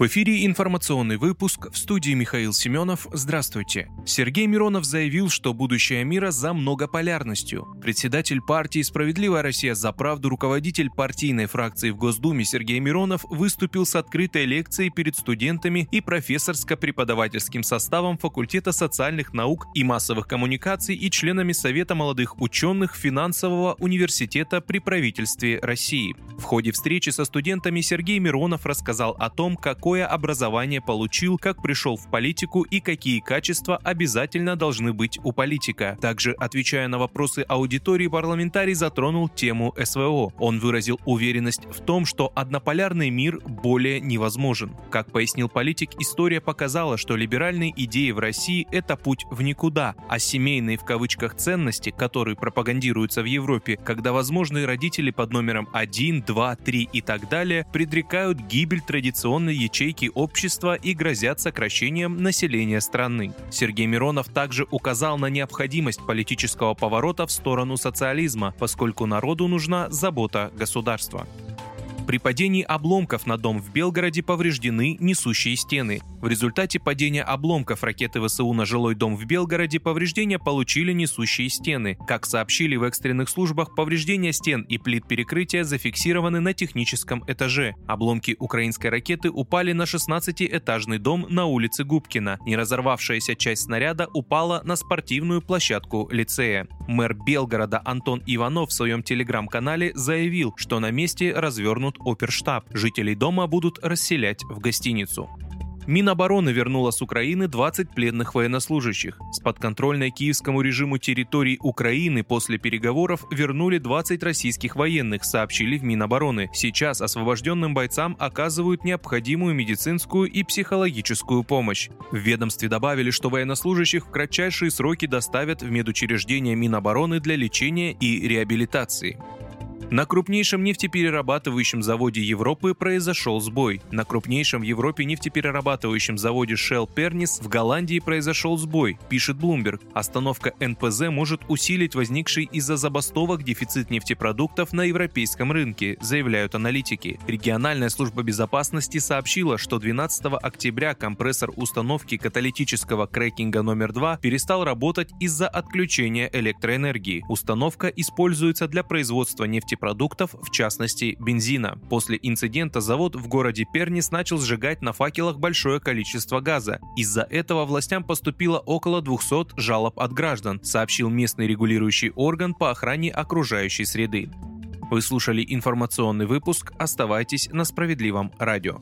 В эфире информационный выпуск в студии Михаил Семенов. Здравствуйте. Сергей Миронов заявил, что будущее мира за многополярностью. Председатель партии «Справедливая Россия за правду» руководитель партийной фракции в Госдуме Сергей Миронов выступил с открытой лекцией перед студентами и профессорско-преподавательским составом факультета социальных наук и массовых коммуникаций и членами Совета молодых ученых финансового университета при правительстве России. В ходе встречи со студентами Сергей Миронов рассказал о том, какой какое образование получил, как пришел в политику и какие качества обязательно должны быть у политика. Также, отвечая на вопросы аудитории, парламентарий затронул тему СВО. Он выразил уверенность в том, что однополярный мир более невозможен. Как пояснил политик, история показала, что либеральные идеи в России – это путь в никуда, а семейные в кавычках ценности, которые пропагандируются в Европе, когда возможные родители под номером 1, 2, 3 и так далее предрекают гибель традиционной ячейки ячейки общества и грозят сокращением населения страны. Сергей Миронов также указал на необходимость политического поворота в сторону социализма, поскольку народу нужна забота государства. При падении обломков на дом в Белгороде повреждены несущие стены. В результате падения обломков ракеты ВСУ на жилой дом в Белгороде повреждения получили несущие стены. Как сообщили в экстренных службах, повреждения стен и плит перекрытия зафиксированы на техническом этаже. Обломки украинской ракеты упали на 16-этажный дом на улице Губкина. Не разорвавшаяся часть снаряда упала на спортивную площадку лицея. Мэр Белгорода Антон Иванов в своем телеграм-канале заявил, что на месте развернут оперштаб. Жителей дома будут расселять в гостиницу. Минобороны вернула с Украины 20 пленных военнослужащих. С подконтрольной киевскому режиму территории Украины после переговоров вернули 20 российских военных, сообщили в Минобороны. Сейчас освобожденным бойцам оказывают необходимую медицинскую и психологическую помощь. В ведомстве добавили, что военнослужащих в кратчайшие сроки доставят в медучреждения Минобороны для лечения и реабилитации. На крупнейшем нефтеперерабатывающем заводе Европы произошел сбой. На крупнейшем в Европе нефтеперерабатывающем заводе Shell Pernis в Голландии произошел сбой, пишет Bloomberg. Остановка НПЗ может усилить возникший из-за забастовок дефицит нефтепродуктов на европейском рынке, заявляют аналитики. Региональная служба безопасности сообщила, что 12 октября компрессор установки каталитического крекинга номер 2 перестал работать из-за отключения электроэнергии. Установка используется для производства нефтепродуктов продуктов, в частности бензина. После инцидента завод в городе Пернис начал сжигать на факелах большое количество газа. Из-за этого властям поступило около 200 жалоб от граждан, сообщил местный регулирующий орган по охране окружающей среды. Вы слушали информационный выпуск. Оставайтесь на справедливом радио.